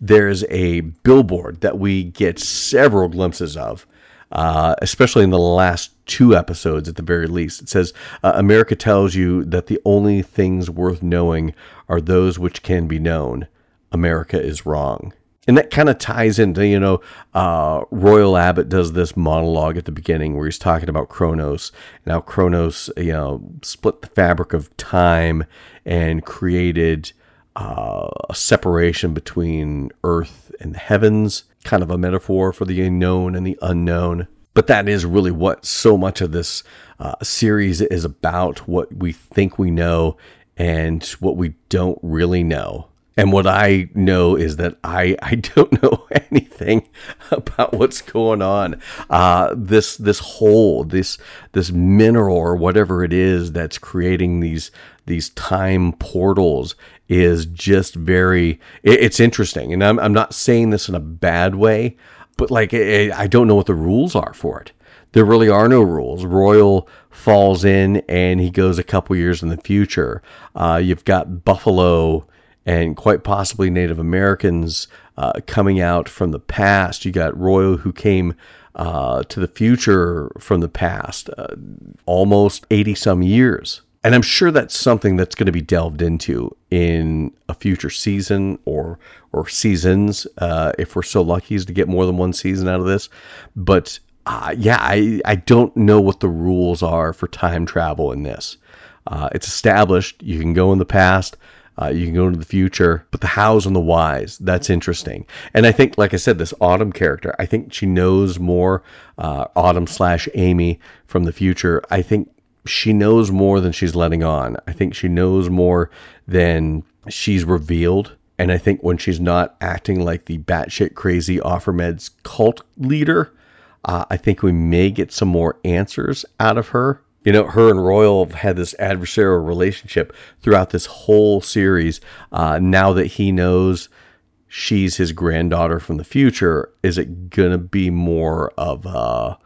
there's a billboard that we get several glimpses of, uh, especially in the last two episodes at the very least. It says, uh, America tells you that the only things worth knowing are those which can be known. America is wrong and that kind of ties into you know uh, Royal Abbott does this monologue at the beginning where he's talking about Kronos and how Kronos you know split the fabric of time and created uh, a separation between Earth and the heavens, kind of a metaphor for the unknown and the unknown. But that is really what so much of this uh, series is about: what we think we know and what we don't really know. And what I know is that I, I don't know anything about what's going on. Uh, this this hole, this this mineral or whatever it is that's creating these these time portals is just very it, it's interesting. And I'm I'm not saying this in a bad way, but like I don't know what the rules are for it. There really are no rules. Royal falls in and he goes a couple years in the future. Uh, you've got Buffalo and quite possibly Native Americans uh, coming out from the past. You got Royal who came uh, to the future from the past, uh, almost 80 some years. And I'm sure that's something that's going to be delved into in a future season or or seasons, uh, if we're so lucky as to get more than one season out of this. But uh, yeah, I, I don't know what the rules are for time travel in this. Uh, it's established. You can go in the past. Uh, you can go into the future, but the hows and the whys, that's interesting. And I think, like I said, this Autumn character, I think she knows more, uh, Autumn slash Amy from the future. I think she knows more than she's letting on. I think she knows more than she's revealed. And I think when she's not acting like the batshit crazy OfferMeds cult leader, uh, I think we may get some more answers out of her you know, her and Royal have had this adversarial relationship throughout this whole series. Uh, now that he knows she's his granddaughter from the future, is it going to be more of a,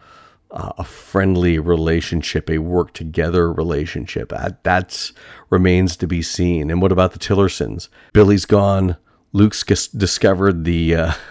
a friendly relationship, a work together relationship? That that's, remains to be seen. And what about the Tillersons? Billy's gone. Luke's discovered the. Uh,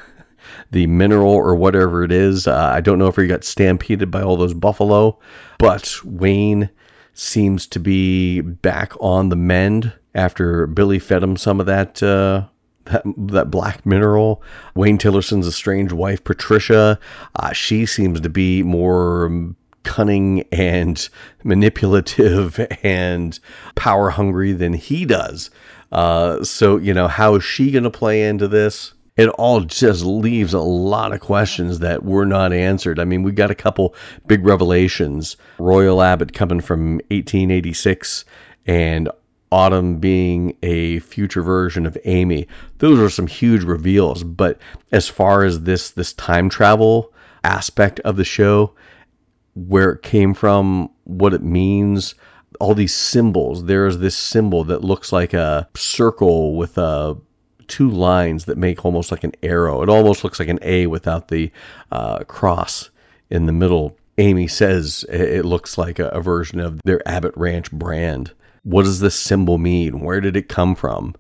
the mineral or whatever it is. Uh, I don't know if he got stampeded by all those buffalo, but Wayne seems to be back on the mend after Billy fed him some of that. Uh, that, that black mineral. Wayne Tillerson's estranged wife, Patricia, uh, she seems to be more cunning and manipulative and power hungry than he does. Uh, so, you know, how is she going to play into this? It all just leaves a lot of questions that were not answered. I mean, we got a couple big revelations. Royal Abbott coming from 1886 and Autumn being a future version of Amy. Those are some huge reveals. But as far as this this time travel aspect of the show, where it came from, what it means, all these symbols. There's this symbol that looks like a circle with a two lines that make almost like an arrow. It almost looks like an A without the uh, cross in the middle. Amy says it looks like a, a version of their Abbott Ranch brand. What does this symbol mean? Where did it come from?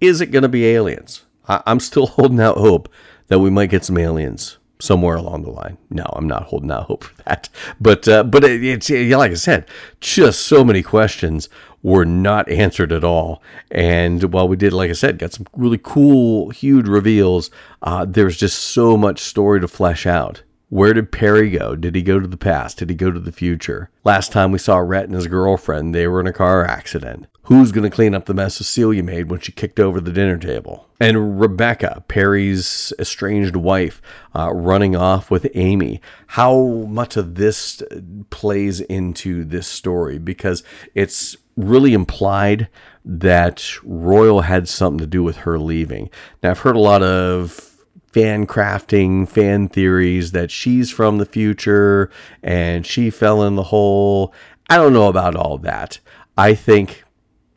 Is it going to be aliens? I- I'm still holding out hope that we might get some aliens somewhere along the line. No, I'm not holding out hope for that. But uh, but it, it's like I said, just so many questions were not answered at all. And while we did, like I said, got some really cool, huge reveals, uh, there's just so much story to flesh out. Where did Perry go? Did he go to the past? Did he go to the future? Last time we saw Rhett and his girlfriend, they were in a car accident. Who's going to clean up the mess Celia made when she kicked over the dinner table? And Rebecca, Perry's estranged wife, uh, running off with Amy. How much of this plays into this story? Because it's really implied that Royal had something to do with her leaving. Now, I've heard a lot of fan crafting, fan theories that she's from the future and she fell in the hole. I don't know about all that. I think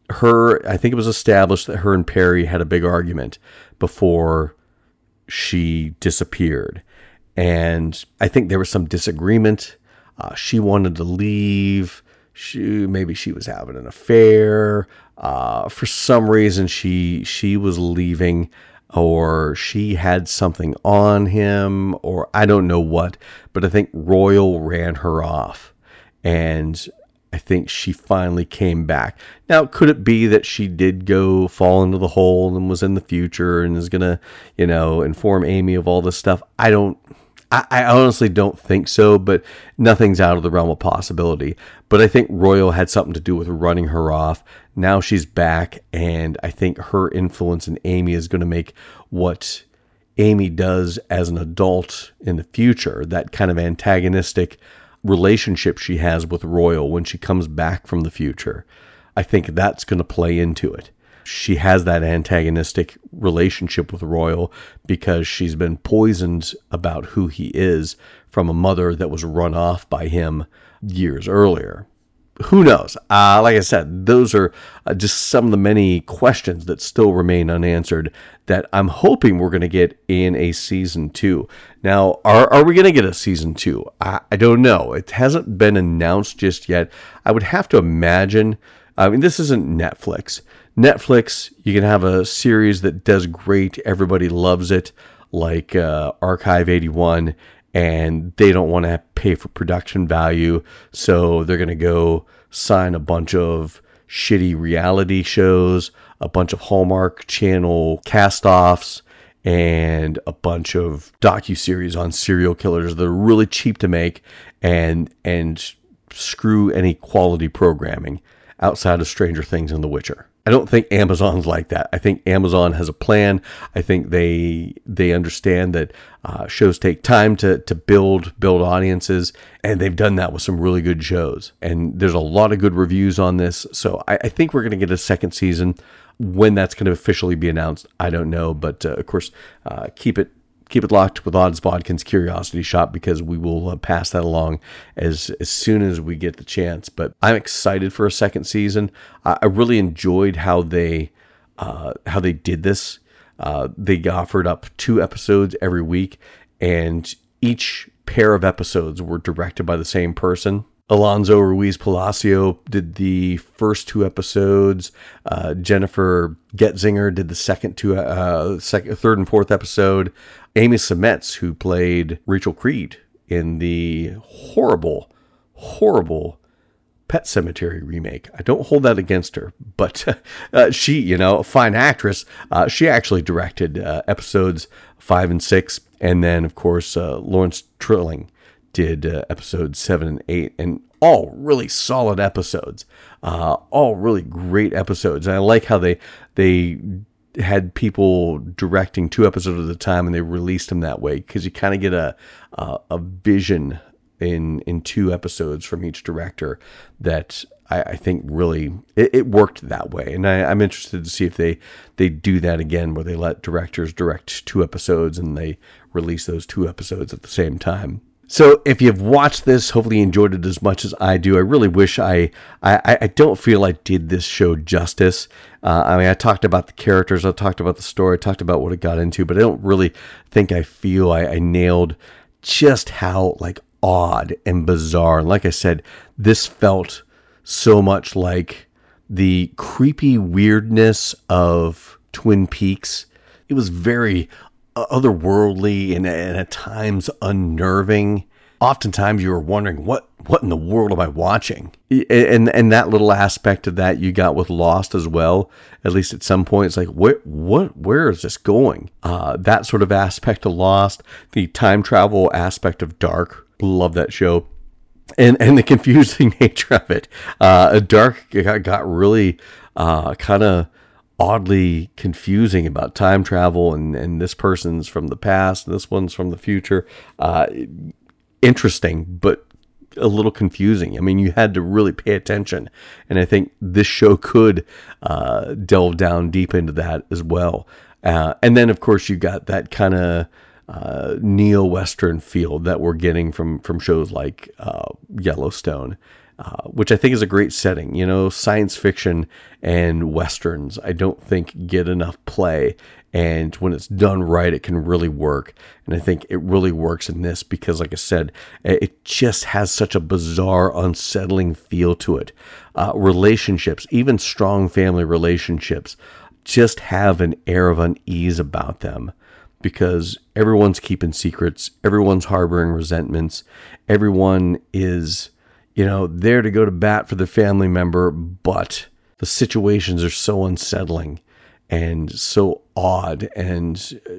her, I think it was established that her and Perry had a big argument before she disappeared. And I think there was some disagreement. Uh, she wanted to leave. She maybe she was having an affair. Uh, for some reason, she she was leaving or she had something on him, or I don't know what, but I think Royal ran her off. And I think she finally came back. Now, could it be that she did go fall into the hole and was in the future and is going to, you know, inform Amy of all this stuff? I don't. I, honestly don't think so, but nothing's out of the realm of possibility. But I think Royal had something to do with running her off. Now she's back, and I think her influence in Amy is going to make what Amy does as an adult in the future, that kind of antagonistic relationship she has with Royal when she comes back from the future. I think that's going to play into it she has that antagonistic relationship with Royal because she's been poisoned about who he is from a mother that was run off by him years earlier. Who knows? Uh, like I said, those are uh, just some of the many questions that still remain unanswered that I'm hoping we're going to get in a season two. Now, are, are we going to get a season two? I, I don't know. It hasn't been announced just yet. I would have to imagine. I mean, this isn't Netflix. Netflix, you can have a series that does great, everybody loves it, like uh, Archive 81, and they don't want to pay for production value, so they're going to go sign a bunch of shitty reality shows, a bunch of Hallmark Channel cast-offs, and a bunch of docu-series on serial killers that are really cheap to make and and screw any quality programming outside of Stranger Things and The Witcher. I don't think Amazon's like that. I think Amazon has a plan. I think they they understand that uh, shows take time to to build build audiences, and they've done that with some really good shows. And there's a lot of good reviews on this, so I, I think we're going to get a second season. When that's going to officially be announced, I don't know, but uh, of course, uh, keep it keep it locked with Odds Bodkin's Curiosity Shoppe because we will uh, pass that along as as soon as we get the chance. But I'm excited for a second season. I, I really enjoyed how they uh, how they did this. Uh, they offered up two episodes every week, and each pair of episodes were directed by the same person. Alonso Ruiz Palacio did the first two episodes. Uh, Jennifer Getzinger did the second two, uh, second, third and fourth episode. Amy Seimetz, who played Rachel Creed in the horrible, horrible Pet Sematary remake. I don't hold that against her, but uh, she, you know, a fine actress. Uh, she actually directed uh, episodes five and six, and then of course uh, Lawrence Trilling did uh, episodes seven and eight, and all really solid episodes. Uh, all really great episodes. And I like how they they had people directing two episodes at a time, and they released them that way because you kind of get a, a a vision in in two episodes from each director that I, think really it, it, worked that way, and I, I'm interested to see if they they do that again, where they let directors direct two episodes and they release those two episodes at the same time. So if you've watched this, hopefully you enjoyed it as much as I do. I really wish I I, I don't feel I did this show justice. Uh, I mean, I talked about the characters, I talked about the story, I talked about what it got into, but I don't really think I feel I, I nailed just how like odd and bizarre. And like I said, this felt so much like the creepy weirdness of Twin Peaks. It was very otherworldly and, and at times unnerving. Oftentimes, you were wondering what what in the world am I watching? And and that little aspect of that you got with Lost as well. At least at some point, it's like what what where is this going? Uh, that sort of aspect of Lost, the time travel aspect of Dark, Love that show. And, and the confusing nature of it. Uh, Dark got, got really uh, kind of oddly confusing about time travel, and, and this person's from the past, and this one's from the future. Uh, interesting, but a little confusing. I mean, you had to really pay attention, and I think this show could uh, delve down deep into that as well. Uh, and then, of course, you got that kind of uh, neo western feel that we're getting from from shows like uh, Yellowstone, uh, which I think is a great setting. You know, science fiction and westerns I don't think get enough play, and when it's done right, it can really work. And I think it really works in this because, like I said, it just has such a bizarre, unsettling feel to it. Uh, relationships, even strong family relationships, just have an air of unease about them because everyone's keeping secrets, everyone's harboring resentments, everyone is, you know, there to go to bat for the family member, but the situations are so unsettling and so odd, and uh,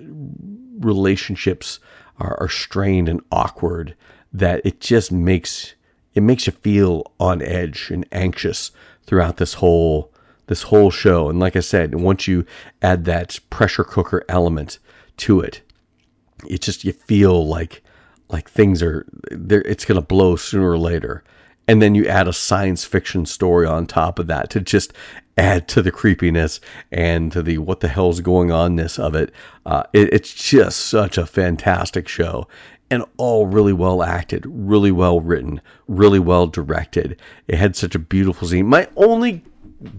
relationships are, are strained and awkward that it just makes it makes you feel on edge and anxious throughout this whole this whole show. And like I said, once you add that pressure cooker element to it. It just you feel like like things are there. It's to blow sooner or later, and then you add a science fiction story on top of that to just add to the creepiness and to the what the hell's going onness of it. Uh, it it's just such a fantastic show, and all really well acted, really well written, really well directed. It had such a beautiful scene. My only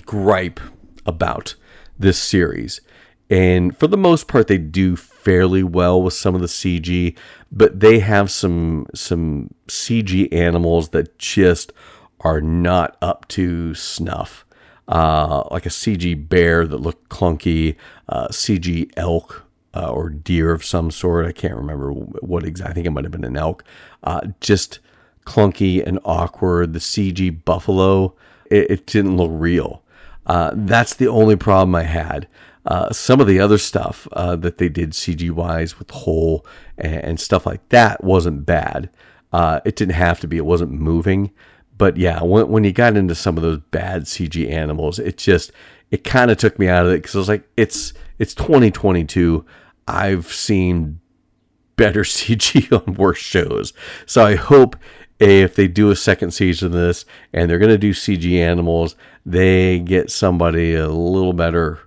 gripe about this series and for the most part they do fairly well with some of the CG, but they have some some CG animals that just are not up to snuff. Uh, like a CG bear that looked clunky, uh, CG elk uh, or deer of some sort. I can't remember what exactly. I think it might have been an elk. Uh, just clunky and awkward. The CG buffalo, it, it didn't look real. Uh, that's the only problem I had. Uh, some of the other stuff uh, that they did CG wise with Hole and, and, stuff like that wasn't bad. Uh, it didn't have to be. It wasn't moving. But yeah, when, when you got into some of those bad CG animals, it just it kind of took me out of it because I was like, it's it's 2022. I've seen better CG on worse shows. So I hope if they do a second season of this and they're going to do CG animals, they get somebody a little better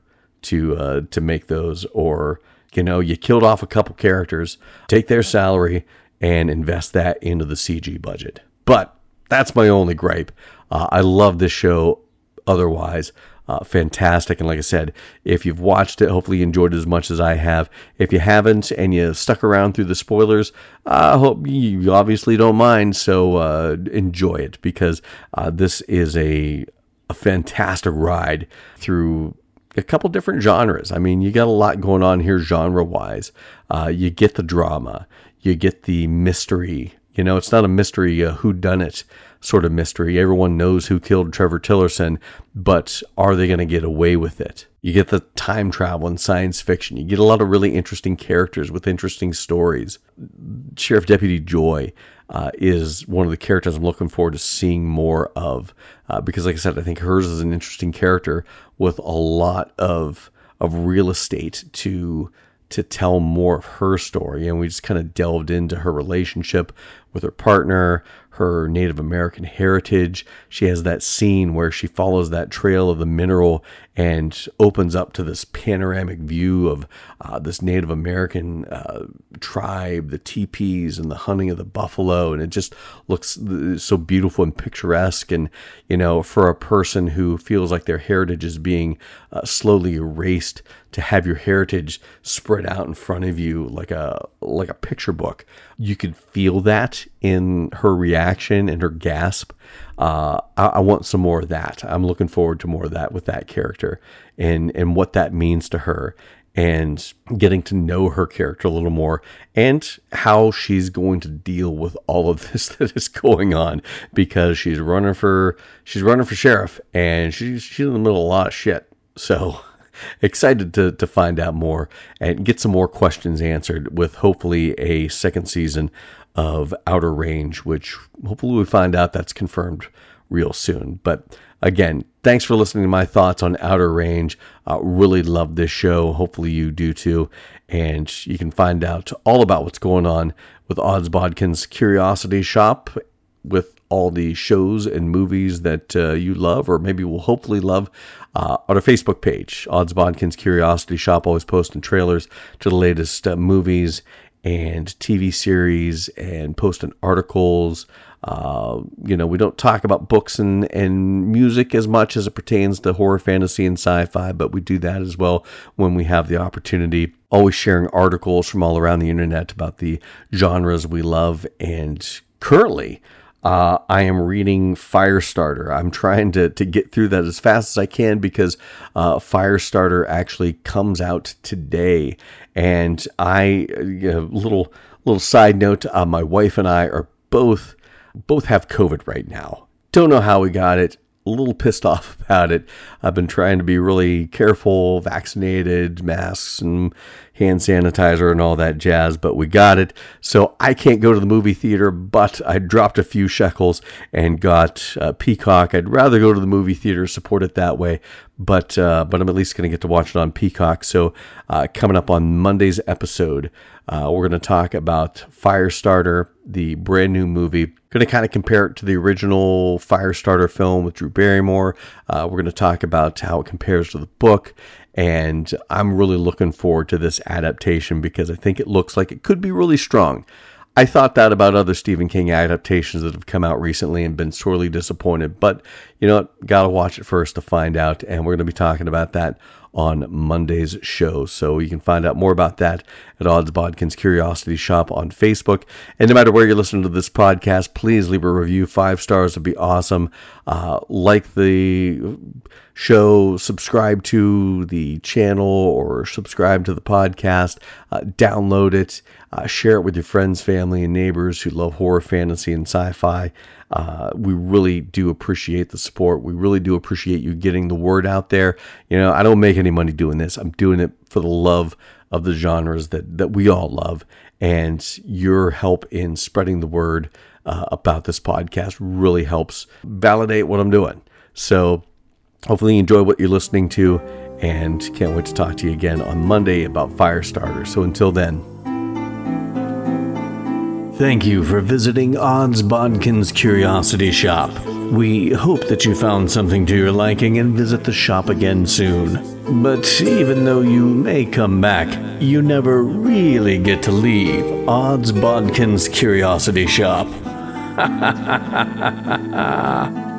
to uh, to make those, or you know, you killed off a couple characters, take their salary and invest that into the CG budget. But that's my only gripe. Uh, I love this show. Otherwise, uh, fantastic. And like I said, if you've watched it, hopefully you enjoyed it as much as I have. If you haven't and you stuck around through the spoilers, I hope you obviously don't mind. So uh, enjoy it because uh, this is a a fantastic ride through a couple different genres. I mean, you got a lot going on here genre wise. Uh, you get the drama, you get the mystery. You know, it's not a mystery, a who done it sort of mystery. Everyone knows who killed Trevor Tillerson, but are they going to get away with it? You get the time travel and science fiction. You get a lot of really interesting characters with interesting stories. Sheriff Deputy Joy uh, is one of the characters I'm looking forward to seeing more of uh, because, like I said, I think hers is an interesting character with a lot of of real estate to to tell more of her story. And we just kind of delved into her relationship with her partner, her Native American heritage. She has that scene where she follows that trail of the mineral and opens up to this panoramic view of uh, this Native American uh, tribe, the teepees, and the hunting of the buffalo. And it just looks so beautiful and picturesque. And, you know, for a person who feels like their heritage is being uh, slowly erased, to have your heritage spread out in front of you like a like a picture book, you could feel that in her reaction and her gasp. Uh, I, I, want some more of that. I'm looking forward to more of that with that character and and what that means to her and getting to know her character a little more and how she's going to deal with all of this that is going on because she's running for she's running for sheriff and she's she's in the middle of a lot of shit. So excited to, to find out more and get some more questions answered with hopefully a second season of Outer Range, which hopefully we find out that's confirmed real soon. But again, thanks for listening to my thoughts on Outer Range. Uh, really love this show. Hopefully you do too. And you can find out all about what's going on with Odds Bodkin's Curiosity Shoppe with all the shows and movies that uh, you love or maybe will hopefully love uh, on our Facebook page. Odds Bodkin's Curiosity Shoppe always posting trailers to the latest uh, movies and TV series and posting articles. Uh, you know, we don't talk about books and, and music as much as it pertains to horror, fantasy, and sci fi, but we do that as well when we have the opportunity. Always sharing articles from all around the internet about the genres we love. And currently, uh, I am reading Firestarter. I'm trying to, to get through that as fast as I can because uh, Firestarter actually comes out today. And I, you know, little little side note, uh, my wife and I are both both have COVID right now. Don't know how we got it a little pissed off about it. I've been trying to be really careful, vaccinated, masks and hand sanitizer and all that jazz, but we got it. So I can't go to the movie theater, but I dropped a few shekels and got uh, Peacock. I'd rather go to the movie theater, support it that way, but uh, but I'm at least going to get to watch it on Peacock. So uh, coming up on Monday's episode, uh, we're going to talk about Firestarter, the brand new movie. Going to kind of compare it to the original Firestarter film with Drew Barrymore. Uh, we're going to talk about how it compares to the book. And I'm really looking forward to this adaptation because I think it looks like it could be really strong. I thought that about other Stephen King adaptations that have come out recently and been sorely disappointed. But you know what? Gotta watch it first to find out. And we're going to be talking about that on Monday's show. So you can find out more about that at Odds Bodkin's Curiosity Shoppe on Facebook. And no matter where you're listening to this podcast, please leave a review. Five stars would be awesome. Uh, like the show, subscribe to the channel or subscribe to the podcast, uh, download it, uh, share it with your friends, family, and neighbors who love horror, fantasy, and sci fi. Uh, we really do appreciate the support. We really do appreciate you getting the word out there. You know, I don't make any money doing this. I'm doing it for the love of the genres that, that we all love. And your help in spreading the word uh, about this podcast really helps validate what I'm doing. So hopefully you enjoy what you're listening to and can't wait to talk to you again on Monday about Firestarter. So until then, Thank you for visiting Odds Bodkin's Curiosity Shoppe. We hope that you found something to your liking and visit the shop again soon. But even though you may come back, you never really get to leave Odds Bodkin's Curiosity Shoppe.